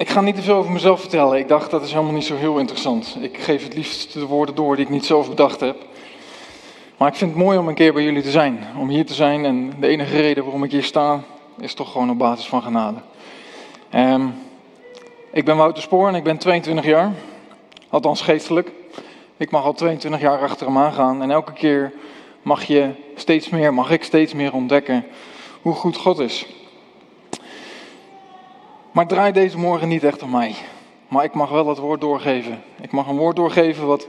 Ik ga niet te veel over mezelf vertellen. Ik dacht dat is helemaal niet zo heel interessant. Ik geef het liefst de woorden door die ik niet zelf bedacht heb. Maar ik vind het mooi om een keer bij jullie te zijn. Om hier te zijn. En de enige reden waarom ik hier sta is toch gewoon op basis van genade. Ehm, ik ben Wouter Spoor en ik ben 22 jaar. Althans geestelijk. Ik mag al 22 jaar achter hem aangaan. En elke keer mag je steeds meer, mag ik steeds meer ontdekken hoe goed God is. Maar draai deze morgen niet echt om mij. Maar ik mag wel het woord doorgeven. Ik mag een woord doorgeven wat,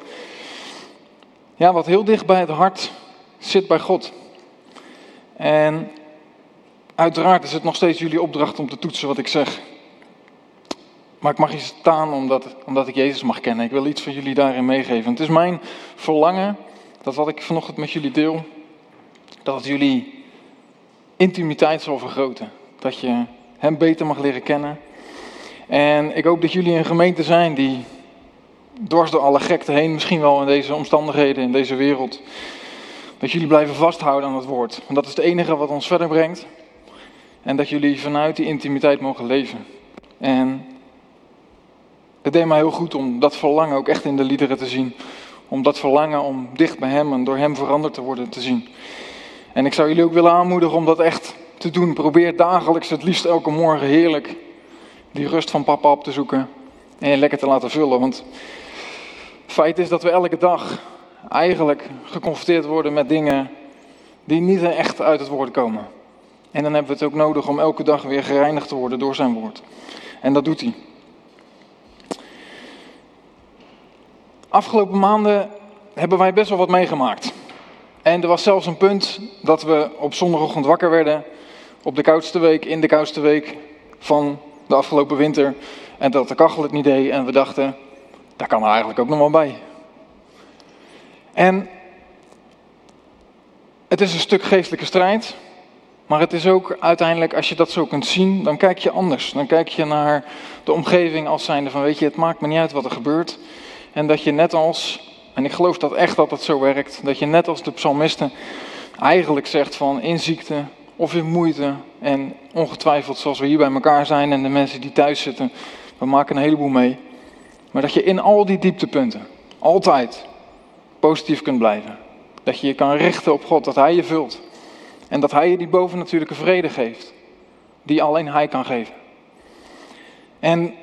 ja, wat heel dicht bij het hart zit bij God. En uiteraard is het nog steeds jullie opdracht om te toetsen wat ik zeg. Maar ik mag hier staan omdat, omdat ik Jezus mag kennen. Ik wil iets van jullie daarin meegeven. Het is mijn verlangen dat wat ik vanochtend met jullie deel, dat jullie intimiteit zal vergroten. Dat je hem beter mag leren kennen. En ik hoop dat jullie een gemeente zijn die dwars door alle gekte heen, misschien wel in deze omstandigheden, in deze wereld, dat jullie blijven vasthouden aan het woord. Want dat is het enige wat ons verder brengt. En dat jullie vanuit die intimiteit mogen leven. En het deed mij heel goed om dat verlangen ook echt in de liederen te zien. Om dat verlangen om dicht bij Hem en door Hem veranderd te worden te zien. En ik zou jullie ook willen aanmoedigen om dat echt te doen. Probeer dagelijks, het liefst elke morgen heerlijk, die rust van papa op te zoeken. En je lekker te laten vullen. Want feit is dat we elke dag eigenlijk geconfronteerd worden met dingen die niet echt uit het woord komen. En dan hebben we het ook nodig om elke dag weer gereinigd te worden door zijn woord. En dat doet hij. Afgelopen maanden hebben wij best wel wat meegemaakt. En er was zelfs een punt dat we op zondagochtend wakker werden. Op de koudste week, in de koudste week van de afgelopen winter. En dat de kachel het niet deed. En we dachten, daar kan er eigenlijk ook nog wel bij. En het is een stuk geestelijke strijd. Maar het is ook uiteindelijk, als je dat zo kunt zien, dan kijk je anders. Dan kijk je naar de omgeving als zijnde van, weet je, het maakt me niet uit wat er gebeurt. En dat je net als, en ik geloof dat echt dat het zo werkt, dat je net als de psalmisten eigenlijk zegt van in ziekte of in moeite en ongetwijfeld zoals we hier bij elkaar zijn en de mensen die thuis zitten, we maken een heleboel mee. Maar dat je in al die dieptepunten altijd positief kunt blijven. Dat je je kan richten op God, dat Hij je vult. En dat Hij je die bovennatuurlijke vrede geeft, die alleen Hij kan geven. En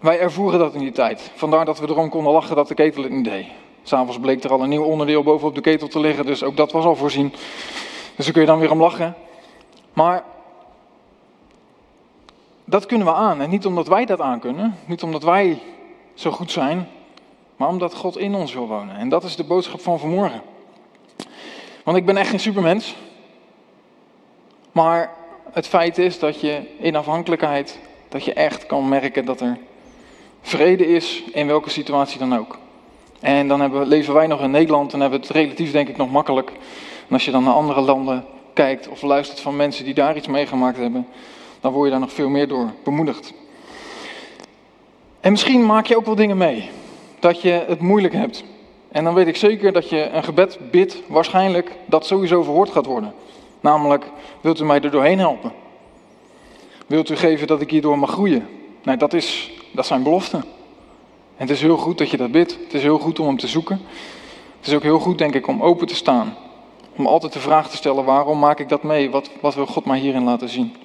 wij ervoeren dat in die tijd. Vandaar dat we erom konden lachen dat de ketel het niet deed. S'avonds bleek er al een nieuw onderdeel bovenop de ketel te liggen, dus ook dat was al voorzien. Dus daar kun je dan weer om lachen. Maar dat kunnen we aan. En niet omdat wij dat aan kunnen, niet omdat wij zo goed zijn, maar omdat God in ons wil wonen. En dat is de boodschap van vanmorgen. Want ik ben echt geen supermens. Maar het feit is dat je in afhankelijkheid, dat je echt kan merken dat er vrede is in welke situatie dan ook. En dan hebben, leven wij nog in Nederland en hebben we het relatief denk ik nog makkelijk. En als je dan naar andere landen kijkt of luistert van mensen die daar iets meegemaakt hebben, dan word je daar nog veel meer door bemoedigd. En misschien maak je ook wel dingen mee. Dat je het moeilijk hebt. En dan weet ik zeker dat je een gebed bidt, waarschijnlijk dat sowieso verhoord gaat worden. Namelijk, wilt u mij er doorheen helpen? Wilt u geven dat ik hierdoor mag groeien? Nou, dat, is, dat zijn beloften. En het is heel goed dat je dat bidt. Het is heel goed om hem te zoeken. Het is ook heel goed, denk ik, om open te staan. Om altijd de vraag te stellen, waarom maak ik dat mee? Wat, wat wil God mij hierin laten zien?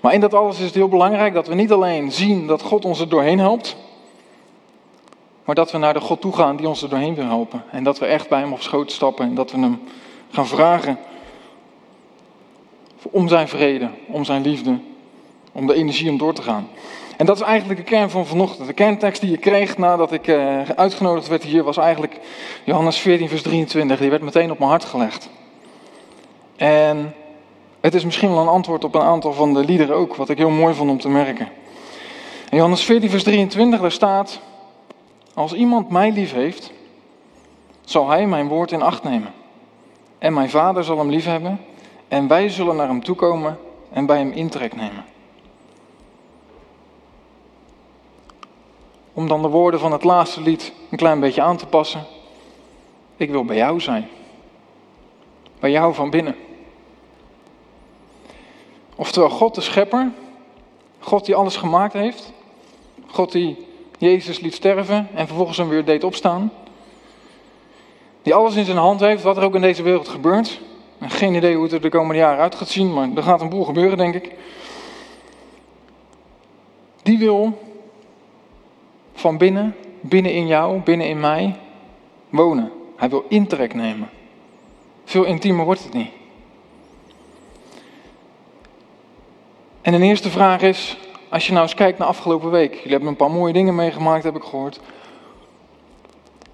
Maar in dat alles is het heel belangrijk dat we niet alleen zien dat God ons er doorheen helpt, maar dat we naar de God toe gaan die ons er doorheen wil helpen. En dat we echt bij hem op schoot stappen en dat we hem gaan vragen om zijn vrede, om zijn liefde, om de energie om door te gaan. En dat is eigenlijk de kern van vanochtend. De kerntekst die je kreeg nadat ik uh, uitgenodigd werd hier was eigenlijk Johannes 14, vers 23. Die werd meteen op mijn hart gelegd. En het is misschien wel een antwoord op een aantal van de liederen ook, wat ik heel mooi vond om te merken. In Johannes 14, vers 23, daar staat: Als iemand mij lief heeft, zal hij mijn woord in acht nemen. En mijn vader zal hem lief hebben, en wij zullen naar hem toekomen en bij hem intrek nemen. Om dan de woorden van het laatste lied een klein beetje aan te passen. Ik wil bij jou zijn. Bij jou van binnen. Oftewel, God de schepper God die alles gemaakt heeft. God die Jezus liet sterven en vervolgens hem weer deed opstaan. Die alles in zijn hand heeft, wat er ook in deze wereld gebeurt. En geen idee hoe het er de komende jaren uit gaat zien, maar er gaat een boel gebeuren, denk ik. Die wil van binnen, binnen in jou, binnen in mij, wonen. Hij wil intrek nemen. Veel intiemer wordt het niet. En een eerste vraag is, als je nou eens kijkt naar afgelopen week. Jullie hebben een paar mooie dingen meegemaakt, heb ik gehoord.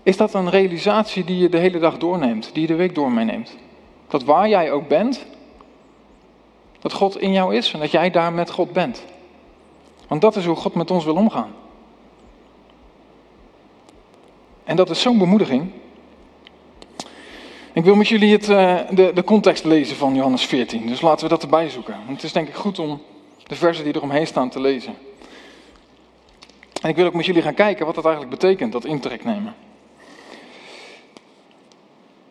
Is dat een realisatie die je de hele dag doorneemt, die je de week door meeneemt? Dat waar jij ook bent, dat God in jou is en dat jij daar met God bent. Want dat is hoe God met ons wil omgaan. En dat is zo'n bemoediging. Ik wil met jullie het, eh, de, de context lezen van Johannes 14. Dus laten we dat erbij zoeken. Want het is denk ik goed om de versen die eromheen staan te lezen. En ik wil ook met jullie gaan kijken wat dat eigenlijk betekent, dat intrek nemen.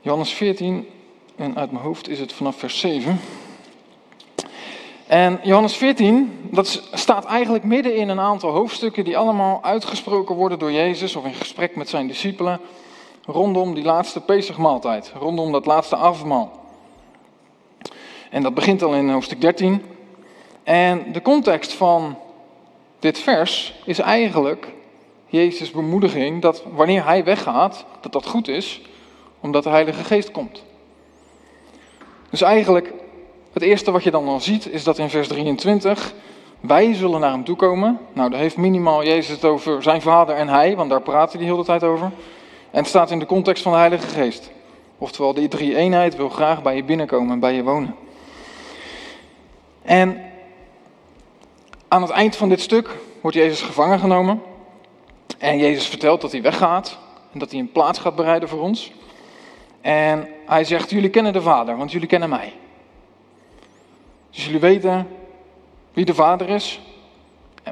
Johannes 14, en uit mijn hoofd is het vanaf vers 7. En Johannes 14, dat staat eigenlijk midden in een aantal hoofdstukken die allemaal uitgesproken worden door Jezus of in gesprek met zijn discipelen rondom die laatste Pesachmaaltijd, rondom dat laatste avondmaal. En dat begint al in hoofdstuk 13. En de context van dit vers is eigenlijk Jezus' bemoediging dat wanneer hij weggaat, dat dat goed is, omdat de Heilige Geest komt. Dus eigenlijk, het eerste wat je dan al ziet, is dat in vers 23, wij zullen naar hem toe komen. Nou, daar heeft minimaal Jezus het over zijn vader en hij, want daar praat hij de hele tijd over. En het staat in de context van de Heilige Geest. Oftewel, die drie eenheid wil graag bij je binnenkomen en bij je wonen. En aan het eind van dit stuk wordt Jezus gevangen genomen. En Jezus vertelt dat hij weggaat en dat hij een plaats gaat bereiden voor ons. En hij zegt, jullie kennen de Vader, want jullie kennen mij. Dus jullie weten wie de Vader is.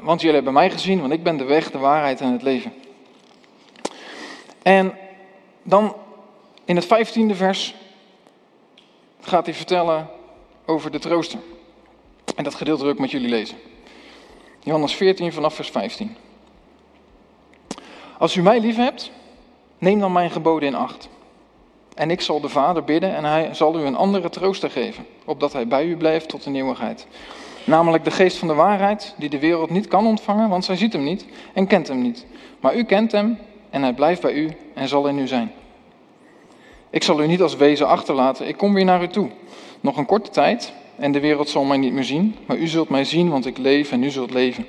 Want jullie hebben mij gezien, want ik ben de weg, de waarheid en het leven. En dan in het vijftiende vers gaat hij vertellen over de trooster. En dat gedeelte wil ik met jullie lezen. Johannes 14 vanaf vers 15. Als u mij lief hebt, neem dan mijn geboden in acht. En ik zal de Vader bidden en hij zal u een andere trooster geven, opdat hij bij u blijft tot de eeuwigheid. Namelijk de geest van de waarheid, die de wereld niet kan ontvangen, want zij ziet hem niet en kent hem niet. Maar u kent hem en hij blijft bij u en zal in u zijn. Ik zal u niet als wezen achterlaten, ik kom weer naar u toe. Nog een korte tijd en de wereld zal mij niet meer zien, maar u zult mij zien, want ik leef en u zult leven.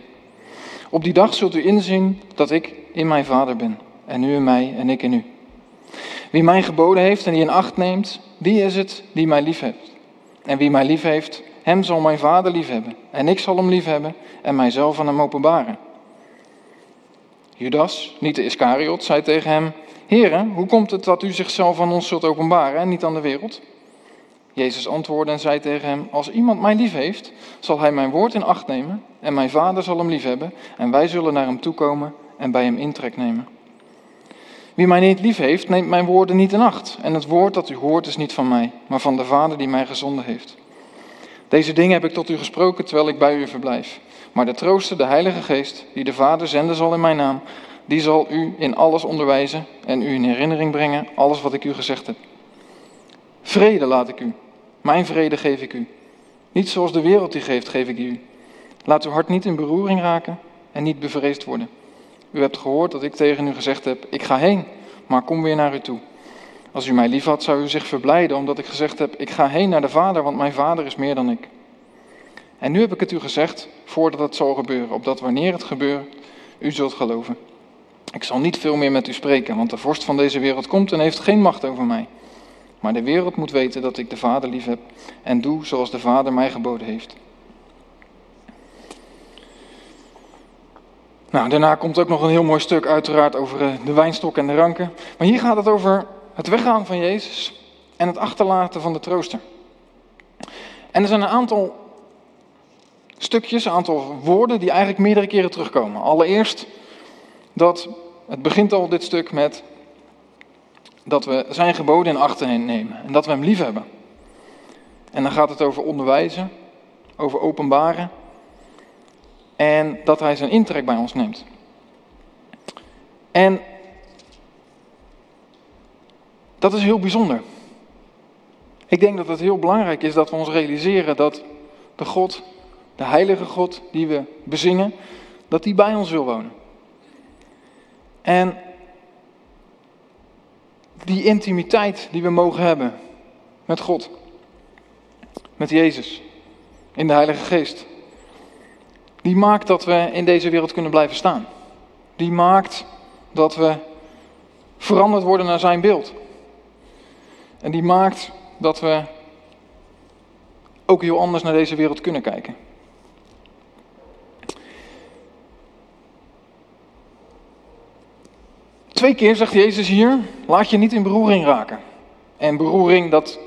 Op die dag zult u inzien dat ik in mijn Vader ben, en u in mij en ik in u. Wie mij geboden heeft en die in acht neemt, die is het die mij lief heeft. En wie mij lief heeft, hem zal mijn Vader lief hebben. En ik zal hem lief hebben en mijzelf aan hem openbaren. Judas, niet de Iscariot, zei tegen hem: Heren, hoe komt het dat u zichzelf aan ons zult openbaren en niet aan de wereld? Jezus antwoordde en zei tegen hem: Als iemand mij lief heeft, zal hij mijn woord in acht nemen, en mijn vader zal hem lief hebben, en wij zullen naar hem toekomen en bij hem intrek nemen. Wie mij niet lief heeft, neemt mijn woorden niet in acht, en het woord dat u hoort is niet van mij, maar van de Vader die mij gezonden heeft. Deze dingen heb ik tot u gesproken terwijl ik bij u verblijf. Maar de trooster, de Heilige Geest, die de Vader zenden zal in mijn naam, die zal u in alles onderwijzen en u in herinnering brengen alles wat ik u gezegd heb. Vrede laat ik u, mijn vrede geef ik u. Niet zoals de wereld die geeft, geef ik u. Laat uw hart niet in beroering raken en niet bevreesd worden. U hebt gehoord dat ik tegen u gezegd heb, ik ga heen, maar kom weer naar u toe. Als u mij lief had, zou u zich verblijden, omdat ik gezegd heb, ik ga heen naar de Vader, want mijn Vader is meer dan ik. En nu heb ik het u gezegd, voordat het zal gebeuren, opdat wanneer het gebeurt, u zult geloven. Ik zal niet veel meer met u spreken, want de vorst van deze wereld komt en heeft geen macht over mij. Maar de wereld moet weten dat ik de Vader lief heb en doe zoals de Vader mij geboden heeft. Nou, daarna komt ook nog een heel mooi stuk uiteraard over eh, de wijnstok en de ranken. Maar hier gaat het over het weggaan van Jezus en het achterlaten van de trooster. En er zijn een aantal stukjes, een aantal woorden die eigenlijk meerdere keren terugkomen. Allereerst dat het begint al dit stuk met dat we zijn geboden in acht nemen en dat we hem lief hebben. En dan gaat het over onderwijzen, over openbaren. En dat hij zijn intrek bij ons neemt. En dat is heel bijzonder. Ik denk dat het heel belangrijk is dat we ons realiseren dat de God, de heilige God die we bezingen, dat die bij ons wil wonen. En die intimiteit die we mogen hebben met God, met Jezus, in de Heilige Geest, die maakt dat we in deze wereld kunnen blijven staan. Die maakt dat we veranderd worden naar zijn beeld. En die maakt dat we ook heel anders naar deze wereld kunnen kijken. Twee keer zegt Jezus hier, laat je niet in beroering raken. En beroering, dat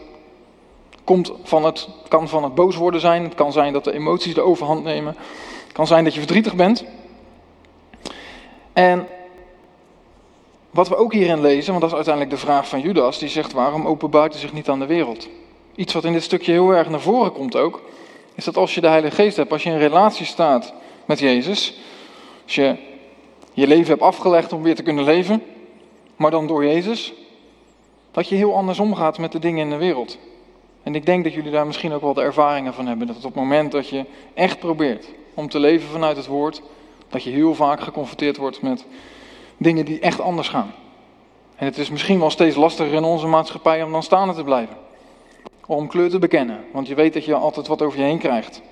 komt van het, kan van het boos worden zijn. Het kan zijn dat de emoties de overhand nemen. Kan zijn dat je verdrietig bent. En wat we ook hierin lezen, want dat is uiteindelijk de vraag van Judas, die zegt waarom openbaart hij zich niet aan de wereld? Iets wat in dit stukje heel erg naar voren komt ook, is dat als je de Heilige Geest hebt, als je in relatie staat met Jezus, als je je leven hebt afgelegd om weer te kunnen leven, maar dan door Jezus, dat je heel anders omgaat met de dingen in de wereld. En ik denk dat jullie daar misschien ook wel de ervaringen van hebben. Dat op het moment dat je echt probeert om te leven vanuit het woord, dat je heel vaak geconfronteerd wordt met dingen die echt anders gaan. En het is misschien wel steeds lastiger in onze maatschappij om dan staande te blijven. Om kleur te bekennen, want je weet dat je altijd wat over je heen krijgt.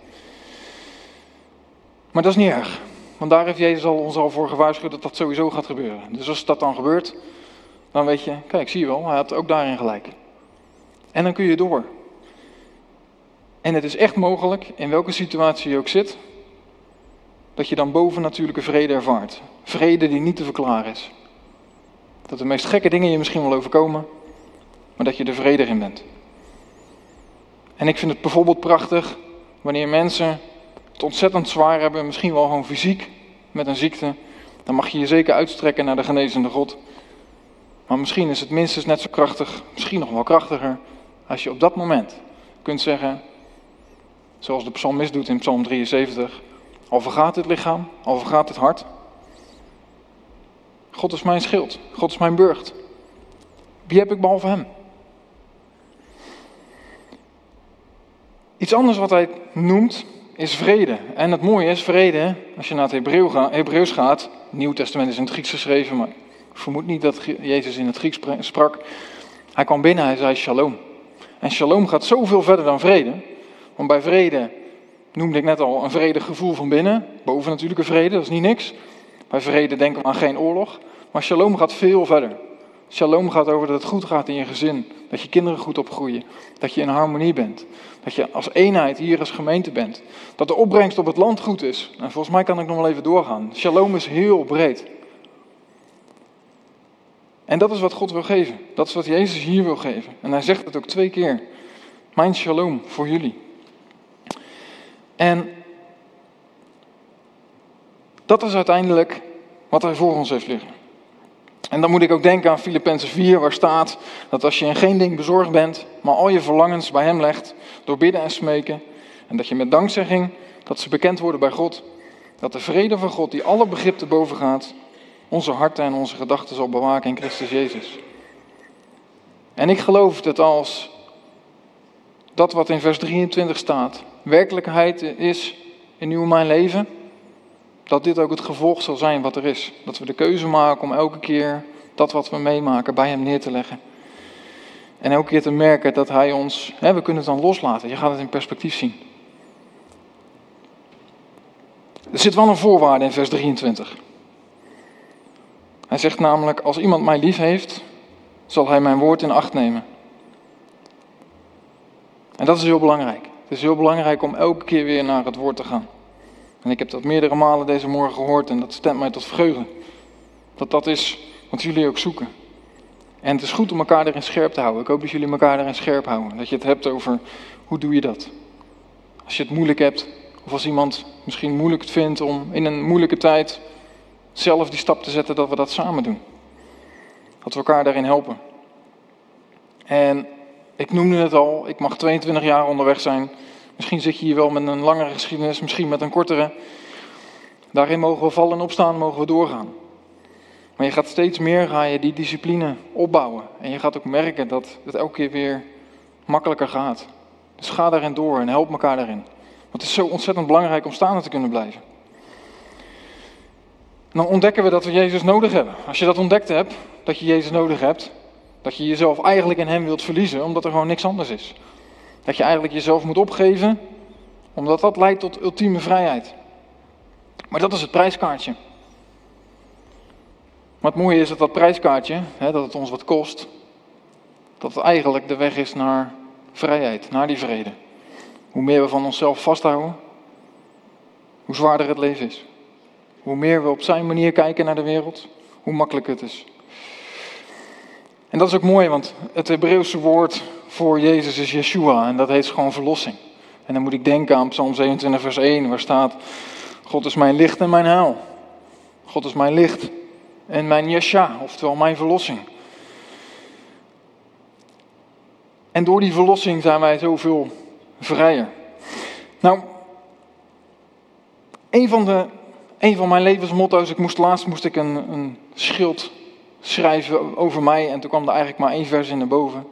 Maar dat is niet erg, want daar heeft Jezus al, ons al voor gewaarschuwd dat dat sowieso gaat gebeuren. Dus als dat dan gebeurt, dan weet je, kijk, zie je wel, hij had ook daarin gelijk. En dan kun je door. En het is echt mogelijk, in welke situatie je ook zit, dat je dan boven natuurlijke vrede ervaart. Vrede die niet te verklaren is. Dat de meest gekke dingen je misschien wel overkomen, maar dat je er vrede in bent. En ik vind het bijvoorbeeld prachtig wanneer mensen het ontzettend zwaar hebben, misschien wel gewoon fysiek met een ziekte, dan mag je je zeker uitstrekken naar de genezende God. Maar misschien is het minstens net zo krachtig, misschien nog wel krachtiger, als je op dat moment kunt zeggen, zoals de psalmist doet in Psalm 73, al vergaat het lichaam, al vergaat het hart. God is mijn schild, God is mijn burcht. Wie heb ik behalve Hem? Iets anders wat hij noemt is vrede. En het mooie is vrede, als je naar het Hebreeuws gaat, het Nieuw Testament is in het Grieks geschreven, maar ik vermoed niet dat Jezus in het Grieks sprak. Hij kwam binnen, hij zei shalom. En shalom gaat zoveel verder dan vrede. Want bij vrede noemde ik net al een vredig gevoel van binnen. Boven natuurlijke vrede, dat is niet niks. Bij vrede denken we aan geen oorlog. Maar shalom gaat veel verder. Shalom gaat over dat het goed gaat in je gezin. Dat je kinderen goed opgroeien. Dat je in harmonie bent. Dat je als eenheid hier als gemeente bent. Dat de opbrengst op het land goed is. En volgens mij kan ik nog wel even doorgaan. Shalom is heel breed. En dat is wat God wil geven. Dat is wat Jezus hier wil geven. En hij zegt het ook twee keer. Mijn shalom voor jullie. En dat is uiteindelijk wat hij voor ons heeft liggen. En dan moet ik ook denken aan Filippenzen 4, waar staat dat als je in geen ding bezorgd bent, maar al je verlangens bij hem legt, door bidden en smeken, en dat je met dankzegging, dat ze bekend worden bij God, dat de vrede van God, die alle begrip te boven gaat, onze harten en onze gedachten zal bewaken in Christus Jezus. En ik geloof dat als dat wat in vers 23 staat, werkelijkheid is in uw mijn leven, dat dit ook het gevolg zal zijn wat er is. Dat we de keuze maken om elke keer dat wat we meemaken bij Hem neer te leggen. En elke keer te merken dat Hij ons, hè, we kunnen het dan loslaten. Je gaat het in perspectief zien. Er zit wel een voorwaarde in vers 23. Hij zegt namelijk, als iemand mij lief heeft, zal hij mijn woord in acht nemen. En dat is heel belangrijk. Het is heel belangrijk om elke keer weer naar het woord te gaan. En ik heb dat meerdere malen deze morgen gehoord en dat stemt mij tot vreugde. Dat dat is wat jullie ook zoeken. En het is goed om elkaar erin scherp te houden. Ik hoop dat jullie elkaar erin scherp houden. Dat je het hebt over hoe doe je dat. Als je het moeilijk hebt, of als iemand misschien moeilijk vindt om in een moeilijke tijd zelf die stap te zetten, dat we dat samen doen. Dat we elkaar daarin helpen. En ik noemde het al, ik mag 22 jaar onderweg zijn. Misschien zit je hier wel met een langere geschiedenis, misschien met een kortere. Daarin mogen we vallen en opstaan, mogen we doorgaan. Maar je gaat steeds meer ga je die discipline opbouwen. En je gaat ook merken dat het elke keer weer makkelijker gaat. Dus ga daarin door en help elkaar daarin. Want het is zo ontzettend belangrijk om staande te kunnen blijven. dan ontdekken we dat we Jezus nodig hebben. Als je dat ontdekt hebt, dat je Jezus nodig hebt, dat je jezelf eigenlijk in Hem wilt verliezen, omdat er gewoon niks anders is. Dat je eigenlijk jezelf moet opgeven, omdat dat leidt tot ultieme vrijheid. Maar dat is het prijskaartje. Maar het mooie is dat dat prijskaartje, hè, dat het ons wat kost, dat het eigenlijk de weg is naar vrijheid, naar die vrede. Hoe meer we van onszelf vasthouden, hoe zwaarder het leven is. Hoe meer we op zijn manier kijken naar de wereld, hoe makkelijker het is. En dat is ook mooi, want het Hebreeuwse woord voor Jezus is Yeshua en dat heet gewoon verlossing. En dan moet ik denken aan Psalm 27, vers 1, waar staat: God is mijn licht en mijn heil. God is mijn licht en mijn Yesha, oftewel mijn verlossing. En door die verlossing zijn wij zoveel vrijer. Nou, een van, de, een van mijn levensmotto's, ik moest laatst moest ik een, een schild schrijven over mij en toen kwam er eigenlijk maar één vers in naar boven.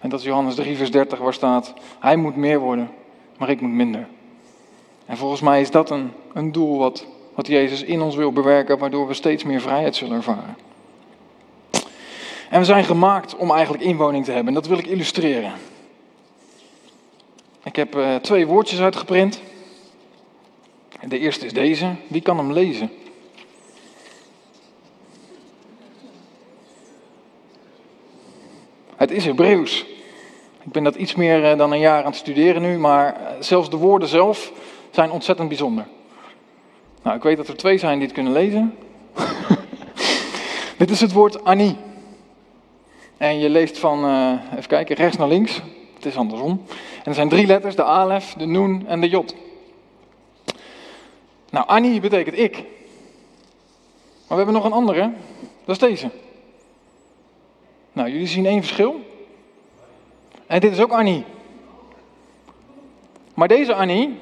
En dat is Johannes 3, vers 30, waar staat: Hij moet meer worden, maar ik moet minder. En volgens mij is dat een, een doel wat, wat Jezus in ons wil bewerken, waardoor we steeds meer vrijheid zullen ervaren. En we zijn gemaakt om eigenlijk inwoning te hebben. En dat wil ik illustreren. Ik heb uh, twee woordjes uitgeprint. De eerste is deze. Wie kan hem lezen? Het is Hebreeuws. Ik ben dat iets meer eh, dan een jaar aan het studeren nu, maar eh, zelfs de woorden zelf zijn ontzettend bijzonder. Nou, ik weet dat er twee zijn die het kunnen lezen. Dit is het woord Ani. En je leest van, uh, even kijken, rechts naar links. Het is andersom. En er zijn drie letters, de alef, de noen en de jot. Nou, Ani betekent ik. Maar we hebben nog een andere, dat is deze. Nou, jullie zien één verschil. En dit is ook Annie. Maar deze Annie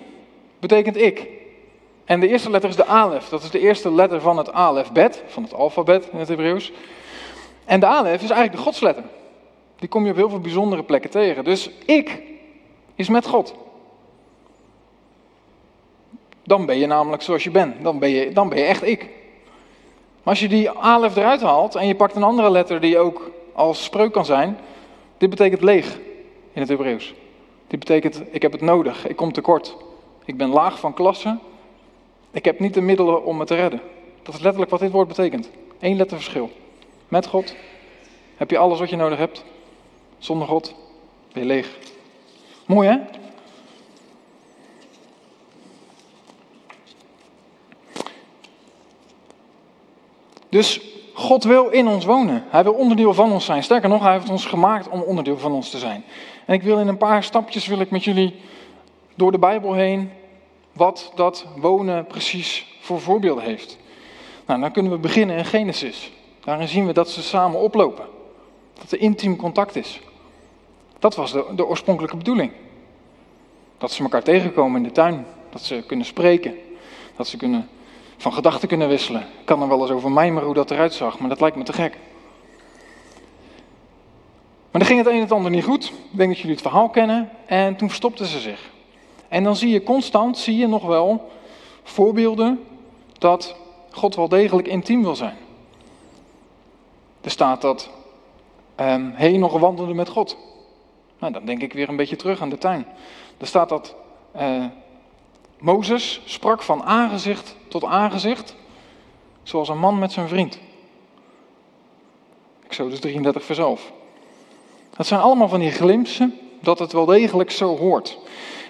betekent ik. En de eerste letter is de alef. Dat is de eerste letter van het alefbet, van het alfabet in het Hebreeuws. En de alef is eigenlijk de godsletter. Die kom je op heel veel bijzondere plekken tegen. Dus ik is met God. Dan ben je namelijk zoals je bent. Dan ben je, dan ben je echt ik. Maar als je die alef eruit haalt en je pakt een andere letter die ook als spreuk kan zijn, dit betekent leeg in het Hebreeuws. Dit betekent, ik heb het nodig, ik kom tekort. Ik ben laag van klasse, ik heb niet de middelen om me te redden. Dat is letterlijk wat dit woord betekent. Eén letterverschil. Met God heb je alles wat je nodig hebt. Zonder God ben je leeg. Mooi hè? Dus God wil in ons wonen. Hij wil onderdeel van ons zijn. Sterker nog, hij heeft ons gemaakt om onderdeel van ons te zijn. En ik wil in een paar stapjes wil ik met jullie door de Bijbel heen wat dat wonen precies voor voorbeelden heeft. Nou, dan kunnen we beginnen in Genesis. Daarin zien we dat ze samen oplopen. Dat er intiem contact is. Dat was de, de oorspronkelijke bedoeling. Dat ze elkaar tegenkomen in de tuin. Dat ze kunnen spreken. Dat ze kunnen van gedachten kunnen wisselen. Ik kan er wel eens over mijmeren hoe dat eruit zag, maar dat lijkt me te gek. Maar dan ging het een en het ander niet goed. Ik denk dat jullie het verhaal kennen. En toen verstopten ze zich. En dan zie je constant, zie je nog wel voorbeelden dat God wel degelijk intiem wil zijn. Er staat dat ehm, nog wandelde met God. Nou, dan denk ik weer een beetje terug aan de tuin. Er staat dat uh, Mozes sprak van aangezicht tot aangezicht, zoals een man met zijn vriend. Exodus 33, vers 11. Dat zijn allemaal van die glimpsen dat het wel degelijk zo hoort.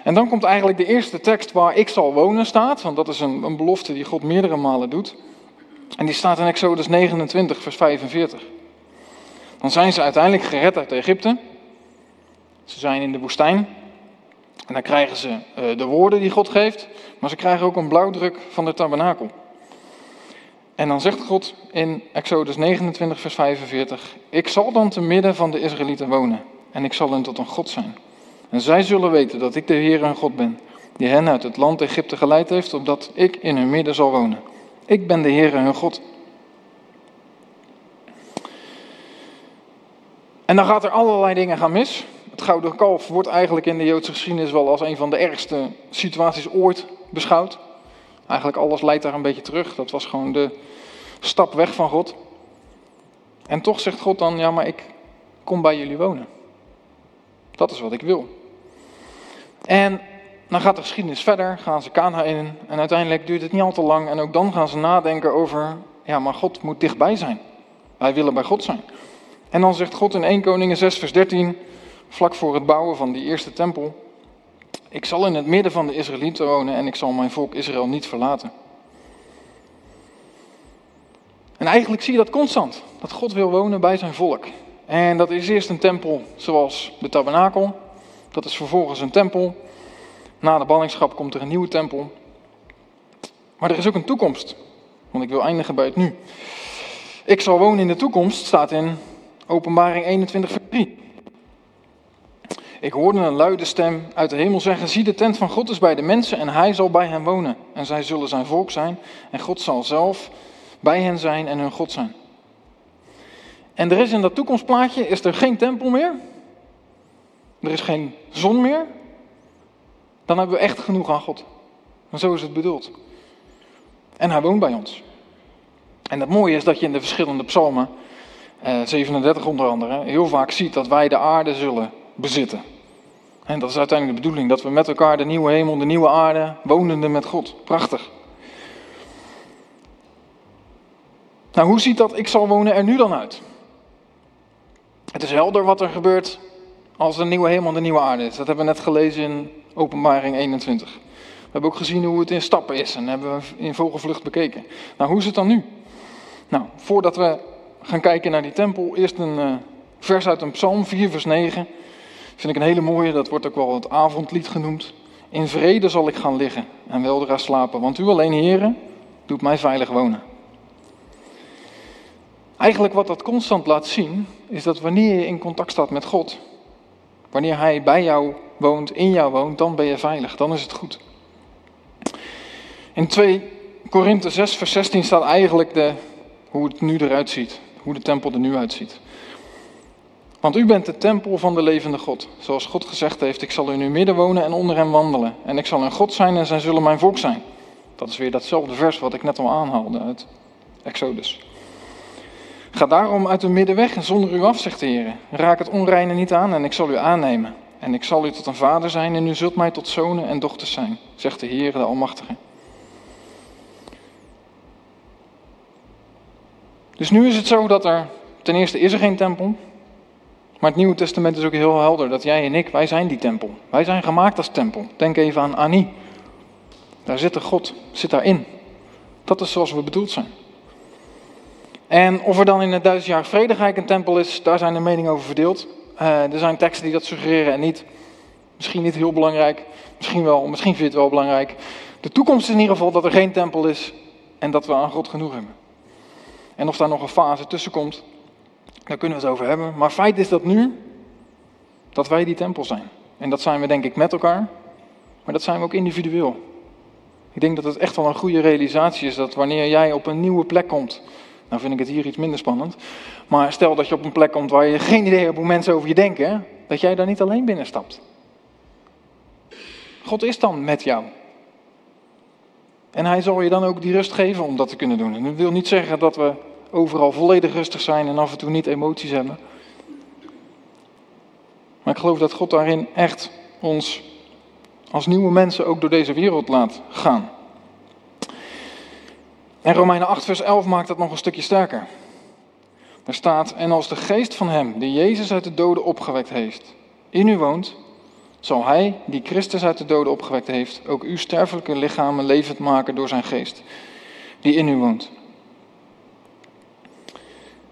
En dan komt eigenlijk de eerste tekst waar ik zal wonen staat, want dat is een, een belofte die God meerdere malen doet. En die staat in Exodus 29, vers 45. Dan zijn ze uiteindelijk gered uit Egypte. Ze zijn in de woestijn. En dan krijgen ze uh, de woorden die God geeft, maar ze krijgen ook een blauwdruk van de tabernakel. En dan zegt God in Exodus 29, vers 45: Ik zal dan te midden van de Israëlieten wonen en ik zal hen tot een God zijn. En zij zullen weten dat ik de Heer hun God ben, die hen uit het land Egypte geleid heeft, opdat ik in hun midden zal wonen. Ik ben de Heer hun God. En dan gaat er allerlei dingen gaan mis. Het gouden kalf wordt eigenlijk in de Joodse geschiedenis wel als een van de ergste situaties ooit beschouwd. Eigenlijk alles leidt daar een beetje terug. Dat was gewoon de stap weg van God. En toch zegt God dan, ja maar ik kom bij jullie wonen. Dat is wat ik wil. En dan gaat de geschiedenis verder, gaan ze Kana in en uiteindelijk duurt het niet al te lang en ook dan gaan ze nadenken over, ja maar God moet dichtbij zijn. Wij willen bij God zijn. En dan zegt God in 1 Koningen 6 vers 13, vlak voor het bouwen van die eerste tempel, ik zal in het midden van de Israëlieten wonen en ik zal mijn volk Israël niet verlaten. En eigenlijk zie je dat constant, dat God wil wonen bij zijn volk. En dat is eerst een tempel zoals de tabernakel, dat is vervolgens een tempel. Na de ballingschap komt er een nieuwe tempel. Maar er is ook een toekomst, want ik wil eindigen bij het nu. Ik zal wonen in de toekomst, staat in Openbaring 21, vers 3. Ik hoorde een luide stem uit de hemel zeggen: Zie, de tent van God is bij de mensen en hij zal bij hen wonen. En zij zullen zijn volk zijn en God zal zelf bij hen zijn en hun God zijn. En er is in dat toekomstplaatje is er geen tempel meer. Er is geen zon meer. Dan hebben we echt genoeg aan God. En zo is het bedoeld. En hij woont bij ons. En het mooie is dat je in de verschillende psalmen, eh, 37 onder andere, heel vaak ziet dat wij de aarde zullen bezitten. En dat is uiteindelijk de bedoeling, dat we met elkaar de nieuwe hemel, de nieuwe aarde, wonende met God. Prachtig. Nou, hoe ziet dat ik zal wonen er nu dan uit? Het is helder wat er gebeurt als de nieuwe hemel en de nieuwe aarde is. Dat hebben we net gelezen in Openbaring 21. We hebben ook gezien hoe het in stappen is en hebben we in vogelvlucht bekeken. Nou, hoe is het dan nu? Nou, voordat we gaan kijken naar die tempel, eerst een uh, vers uit een psalm, 4 vers 9. Vind ik een hele mooie, dat wordt ook wel het avondlied genoemd. In vrede zal ik gaan liggen en weldra slapen, want u alleen, heren, doet mij veilig wonen. Eigenlijk wat dat constant laat zien, is dat wanneer je in contact staat met God, wanneer Hij bij jou woont, in jou woont, dan ben je veilig, dan is het goed. In 2 Korinthe 6, vers 16 staat eigenlijk de, hoe het nu eruit ziet, hoe de tempel er nu uitziet. Want u bent de tempel van de levende God. Zoals God gezegd heeft, ik zal in uw midden wonen en onder hem wandelen. En ik zal een God zijn en zij zullen mijn volk zijn. Dat is weer datzelfde vers wat ik net al aanhaalde uit Exodus. Ga daarom uit uw midden weg en zonder u af, zegt de Heer. Raak het onreine niet aan en ik zal u aannemen. En ik zal u tot een vader zijn en u zult mij tot zonen en dochters zijn, zegt de Heer, de Almachtige. Dus nu is het zo dat er, ten eerste is er geen tempel, maar het Nieuwe Testament is ook heel helder dat jij en ik, wij zijn die tempel. Wij zijn gemaakt als tempel. Denk even aan Annie. Daar zit de God, zit daarin. Dat is zoals we bedoeld zijn. En of er dan in het duizendjarig vredegrijk een tempel is, daar zijn de meningen over verdeeld. Uh, er zijn teksten die dat suggereren en niet. Misschien niet heel belangrijk, misschien wel, misschien vind je het wel belangrijk. De toekomst is in ieder geval dat er geen tempel is en dat we aan God genoeg hebben. En of daar nog een fase tussen komt, daar kunnen we het over hebben. Maar feit is dat nu, dat wij die tempel zijn. En dat zijn we denk ik met elkaar, maar dat zijn we ook individueel. Ik denk dat het echt wel een goede realisatie is dat wanneer jij op een nieuwe plek komt, nou vind ik het hier iets minder spannend, maar stel dat je op een plek komt waar je geen idee hebt hoe mensen over je denken, dat jij daar niet alleen binnenstapt. God is dan met jou. En hij zal je dan ook die rust geven om dat te kunnen doen. En dat wil niet zeggen dat we overal volledig rustig zijn en af en toe niet emoties hebben. Maar ik geloof dat God daarin echt ons als nieuwe mensen ook door deze wereld laat gaan. En Romeinen 8, vers 11 maakt dat nog een stukje sterker. Daar staat: En als de geest van hem, die Jezus uit de doden opgewekt heeft, in u woont, zal hij, die Christus uit de doden opgewekt heeft, ook uw sterfelijke lichamen levend maken door zijn geest, die in u woont.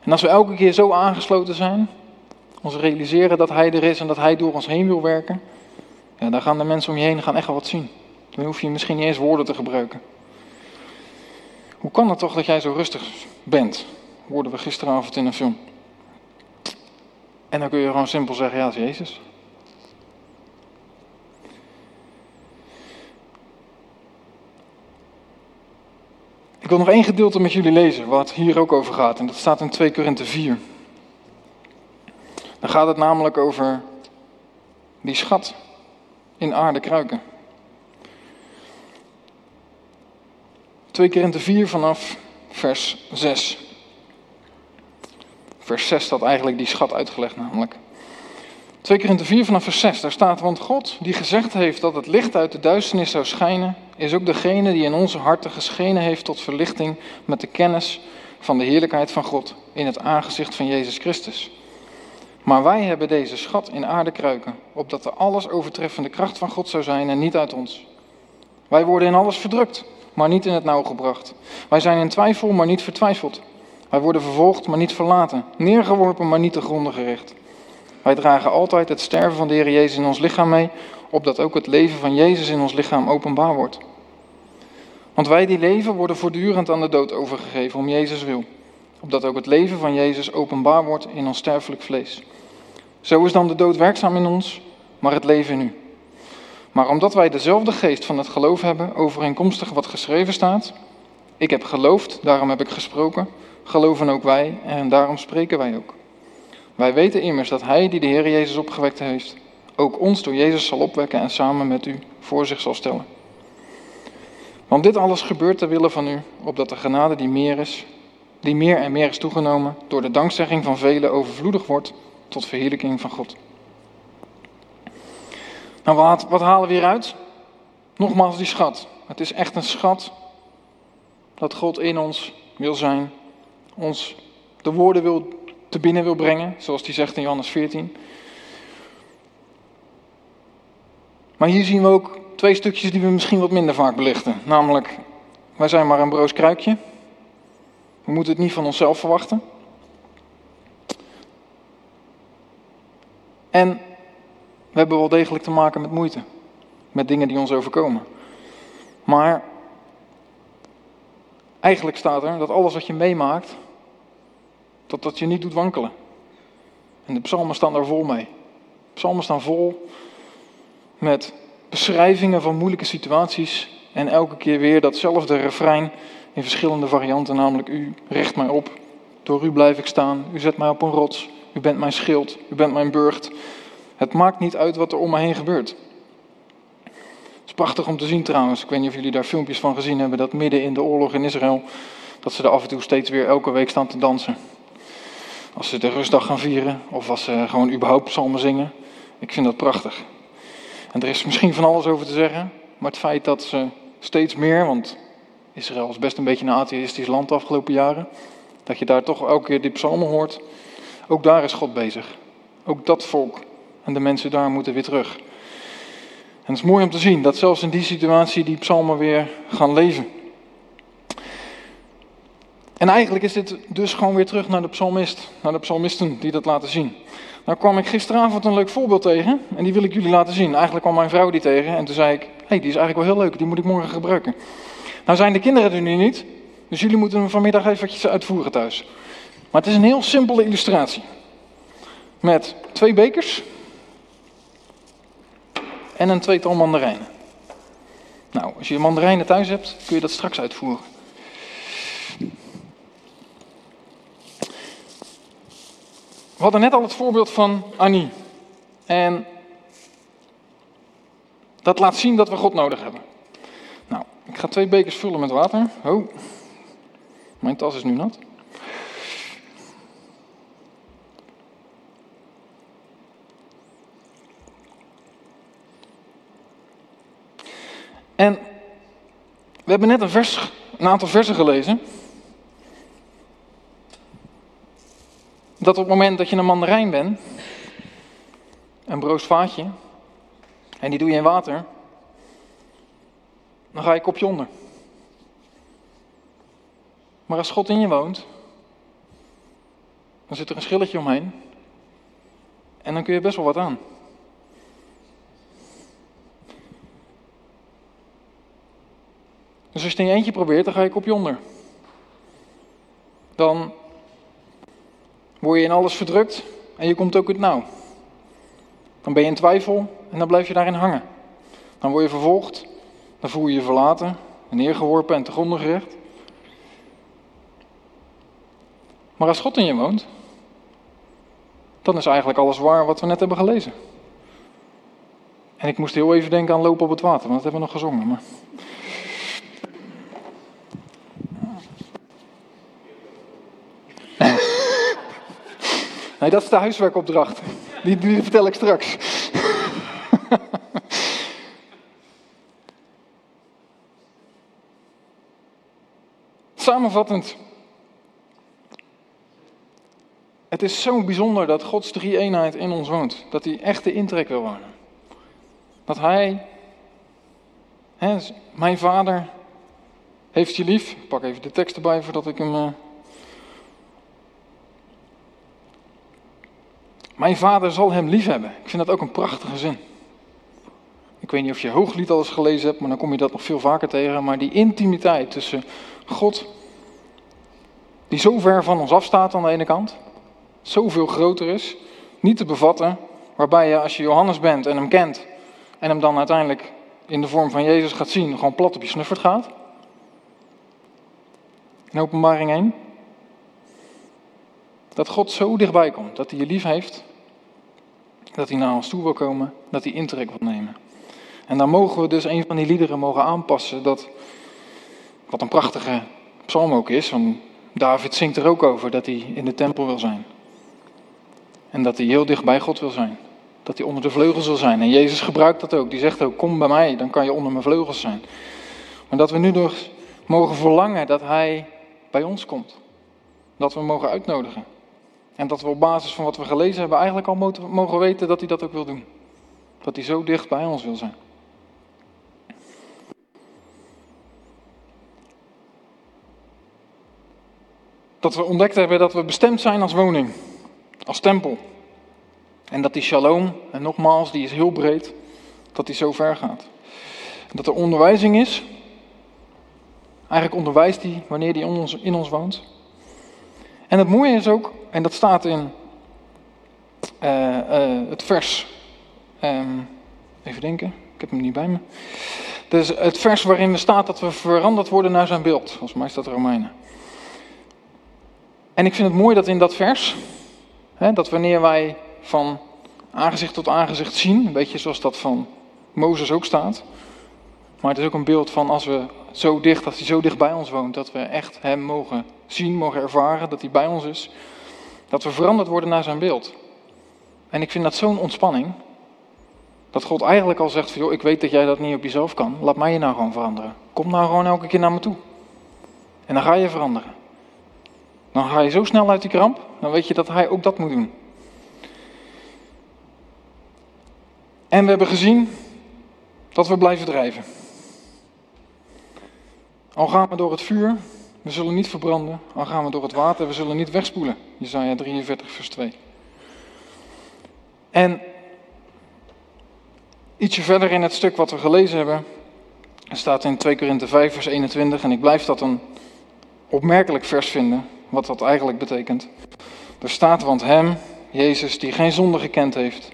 En als we elke keer zo aangesloten zijn, ons realiseren dat Hij er is en dat Hij door ons heen wil werken, dan gaan de mensen om je heen gaan echt wel wat zien. Dan hoef je misschien niet eens woorden te gebruiken. Hoe kan het toch dat jij zo rustig bent? Hoorden we gisteravond in een film. En dan kun je gewoon simpel zeggen, ja, is Jezus. Wil nog één gedeelte met jullie lezen, wat hier ook over gaat. En dat staat in 2 Korinthe 4. Dan gaat het namelijk over die schat in aarde kruiken. 2 Korinthe 4 vanaf vers 6. Vers 6 staat eigenlijk die schat uitgelegd namelijk. 2 Korinthe 4 vanaf vers 6, daar staat, want God die gezegd heeft dat het licht uit de duisternis zou schijnen, is ook degene die in onze harten geschenen heeft tot verlichting met de kennis van de heerlijkheid van God in het aangezicht van Jezus Christus. Maar wij hebben deze schat in aarde kruiken, opdat de alles overtreffende kracht van God zou zijn en niet uit ons. Wij worden in alles verdrukt, maar niet in het nauw gebracht. Wij zijn in twijfel, maar niet vertwijfeld. Wij worden vervolgd, maar niet verlaten. Neergeworpen, maar niet te gronden gericht. Wij dragen altijd het sterven van de Heer Jezus in ons lichaam mee, opdat ook het leven van Jezus in ons lichaam openbaar wordt. Want wij die leven worden voortdurend aan de dood overgegeven om Jezus wil, opdat ook het leven van Jezus openbaar wordt in ons sterfelijk vlees. Zo is dan de dood werkzaam in ons, maar het leven in u. Maar omdat wij dezelfde geest van het geloof hebben, overeenkomstig wat geschreven staat, ik heb geloofd, daarom heb ik gesproken, geloven ook wij en daarom spreken wij ook. Wij weten immers dat Hij die de Heer Jezus opgewekt heeft, ook ons door Jezus zal opwekken en samen met u voor zich zal stellen. Want dit alles gebeurt ter wille van u, opdat de genade die meer is, die meer en meer is toegenomen, door de dankzegging van velen overvloedig wordt tot verheerlijking van God. Nou, wat, wat halen we hieruit? Nogmaals die schat. Het is echt een schat dat God in ons wil zijn, ons de woorden wil, te binnen wil brengen, zoals hij zegt in Johannes 14. Maar hier zien we ook twee stukjes die we misschien wat minder vaak belichten. Namelijk, wij zijn maar een broos kruikje. We moeten het niet van onszelf verwachten. En we hebben wel degelijk te maken met moeite. Met dingen die ons overkomen. Maar eigenlijk staat er dat alles wat je meemaakt, dat dat je niet doet wankelen. En de psalmen staan daar vol mee. De psalmen staan vol met beschrijvingen van moeilijke situaties. En elke keer weer datzelfde refrein in verschillende varianten, namelijk u richt mij op. Door u blijf ik staan. U zet mij op een rots. U bent mijn schild. U bent mijn burcht. Het maakt niet uit wat er om me heen gebeurt. Het is prachtig om te zien trouwens. Ik weet niet of jullie daar filmpjes van gezien hebben. Dat midden in de oorlog in Israël. Dat ze er af en toe steeds weer elke week staan te dansen. Als ze de rustdag gaan vieren. Of als ze gewoon überhaupt psalmen zingen. Ik vind dat prachtig. En er is misschien van alles over te zeggen. Maar het feit dat ze steeds meer. Want Israël is best een beetje een atheïstisch land de afgelopen jaren. Dat je daar toch elke keer die psalmen hoort. Ook daar is God bezig. Ook dat volk en de mensen daar moeten weer terug. En het is mooi om te zien dat zelfs in die situatie die psalmen weer gaan leven. En eigenlijk is dit dus gewoon weer terug naar de psalmist, naar de psalmisten die dat laten zien. Nou kwam ik gisteravond een leuk voorbeeld tegen en die wil ik jullie laten zien. Eigenlijk kwam mijn vrouw die tegen en toen zei ik, hé, hey, die is eigenlijk wel heel leuk, die moet ik morgen gebruiken. Nou zijn de kinderen er nu niet, dus jullie moeten hem vanmiddag eventjes uitvoeren thuis. Maar het is een heel simpele illustratie. Met twee bekers en een tweetal mandarijnen. Nou, als je mandarijnen thuis hebt, kun je dat straks uitvoeren. We hadden net al het voorbeeld van Annie. En dat laat zien dat we God nodig hebben. Nou, ik ga twee bekers vullen met water. Oh, mijn tas is nu nat. En we hebben net een, vers, een aantal versen gelezen. Dat op het moment dat je een mandarijn bent, een broos vaatje, en die doe je in water, dan ga je kopje onder. Maar als God in je woont, dan zit er een schilletje omheen. En dan kun je best wel wat aan. Dus als je het in je eentje probeert, dan ga je kopje onder. Dan word je in alles verdrukt en je komt ook het nauw. Dan ben je in twijfel en dan blijf je daarin hangen. Dan word je vervolgd, dan voel je je verlaten en neergeworpen en te gronden gerecht. Maar als God in je woont, dan is eigenlijk alles waar wat we net hebben gelezen. En ik moest heel even denken aan lopen op het water, want dat hebben we nog gezongen. Maar... Nee, dat is de huiswerkopdracht. Die, die vertel ik straks. Samenvattend. Het is zo bijzonder dat Gods drie-eenheid in ons woont. Dat hij echt de intrek wil wonen. Dat hij, mijn vader, heeft je lief. Ik pak even de tekst erbij voordat ik hem. Mijn vader zal hem lief hebben. Ik vind dat ook een prachtige zin. Ik weet niet of je Hooglied al eens gelezen hebt, maar dan kom je dat nog veel vaker tegen. Maar die intimiteit tussen God, die zo ver van ons afstaat aan de ene kant, zoveel groter is, niet te bevatten, waarbij je als je Johannes bent en hem kent en hem dan uiteindelijk in de vorm van Jezus gaat zien, gewoon plat op je snuffert gaat. In openbaring 1. Dat God zo dichtbij komt, dat hij je lief heeft, dat hij naar ons toe wil komen, dat hij intrek wil nemen. En dan mogen we dus een van die liederen mogen aanpassen, dat, wat een prachtige psalm ook is, want David zingt er ook over dat hij in de tempel wil zijn. En dat hij heel dicht bij God wil zijn. Dat hij onder de vleugels wil zijn. En Jezus gebruikt dat ook. Die zegt ook, kom bij mij, dan kan je onder mijn vleugels zijn. Maar dat we nu dus mogen verlangen dat hij bij ons komt. Dat we mogen uitnodigen. En dat we op basis van wat we gelezen hebben eigenlijk al mogen weten dat hij dat ook wil doen. Dat hij zo dicht bij ons wil zijn. Dat we ontdekt hebben dat we bestemd zijn als woning, als tempel. En dat die shalom, en nogmaals, die is heel breed, dat die zo ver gaat. Dat er onderwijzing is. Eigenlijk onderwijst hij wanneer hij ons, in ons woont. En het mooie is ook, en dat staat in uh, uh, het vers. Um, even denken, ik heb hem niet bij me. Dus het vers waarin er staat dat we veranderd worden naar zijn beeld. Volgens mij dat Romeinen. En ik vind het mooi dat in dat vers, hè, dat wanneer wij van aangezicht tot aangezicht zien, een beetje zoals dat van Mozes ook staat. Maar het is ook een beeld van als we zo dicht, als hij zo dicht bij ons woont, dat we echt hem mogen zien, mogen ervaren, dat hij bij ons is. Dat we veranderd worden naar zijn beeld. En ik vind dat zo'n ontspanning. Dat God eigenlijk al zegt van, joh, ik weet dat jij dat niet op jezelf kan. Laat mij je nou gewoon veranderen. Kom nou gewoon elke keer naar me toe. En dan ga je veranderen. Dan ga je zo snel uit die kramp, dan weet je dat hij ook dat moet doen. En we hebben gezien dat we blijven drijven. Al gaan we door het vuur, we zullen niet verbranden. Al gaan we door het water, we zullen niet wegspoelen. Jezaja 43, vers 2. En ietsje verder in het stuk wat we gelezen hebben, staat in 2 Korinthe 5, vers 21. En ik blijf dat een opmerkelijk vers vinden, wat dat eigenlijk betekent. Er staat, want hem, Jezus, die geen zonde gekend heeft,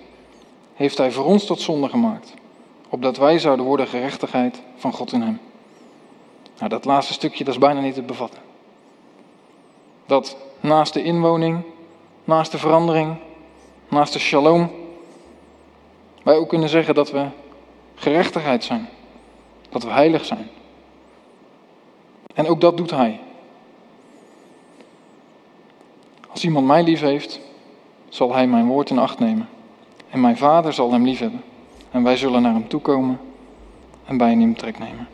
heeft hij voor ons tot zonde gemaakt, opdat wij zouden worden gerechtigheid van God in hem. Nou, dat laatste stukje, dat is bijna niet te bevatten. Dat naast de inwoning, naast de verandering, naast de shalom, wij ook kunnen zeggen dat we gerechtigheid zijn. Dat we heilig zijn. En ook dat doet hij. Als iemand mij lief heeft, zal hij mijn woord in acht nemen. En mijn vader zal hem lief hebben. En wij zullen naar hem toe komen en bij hem trek nemen.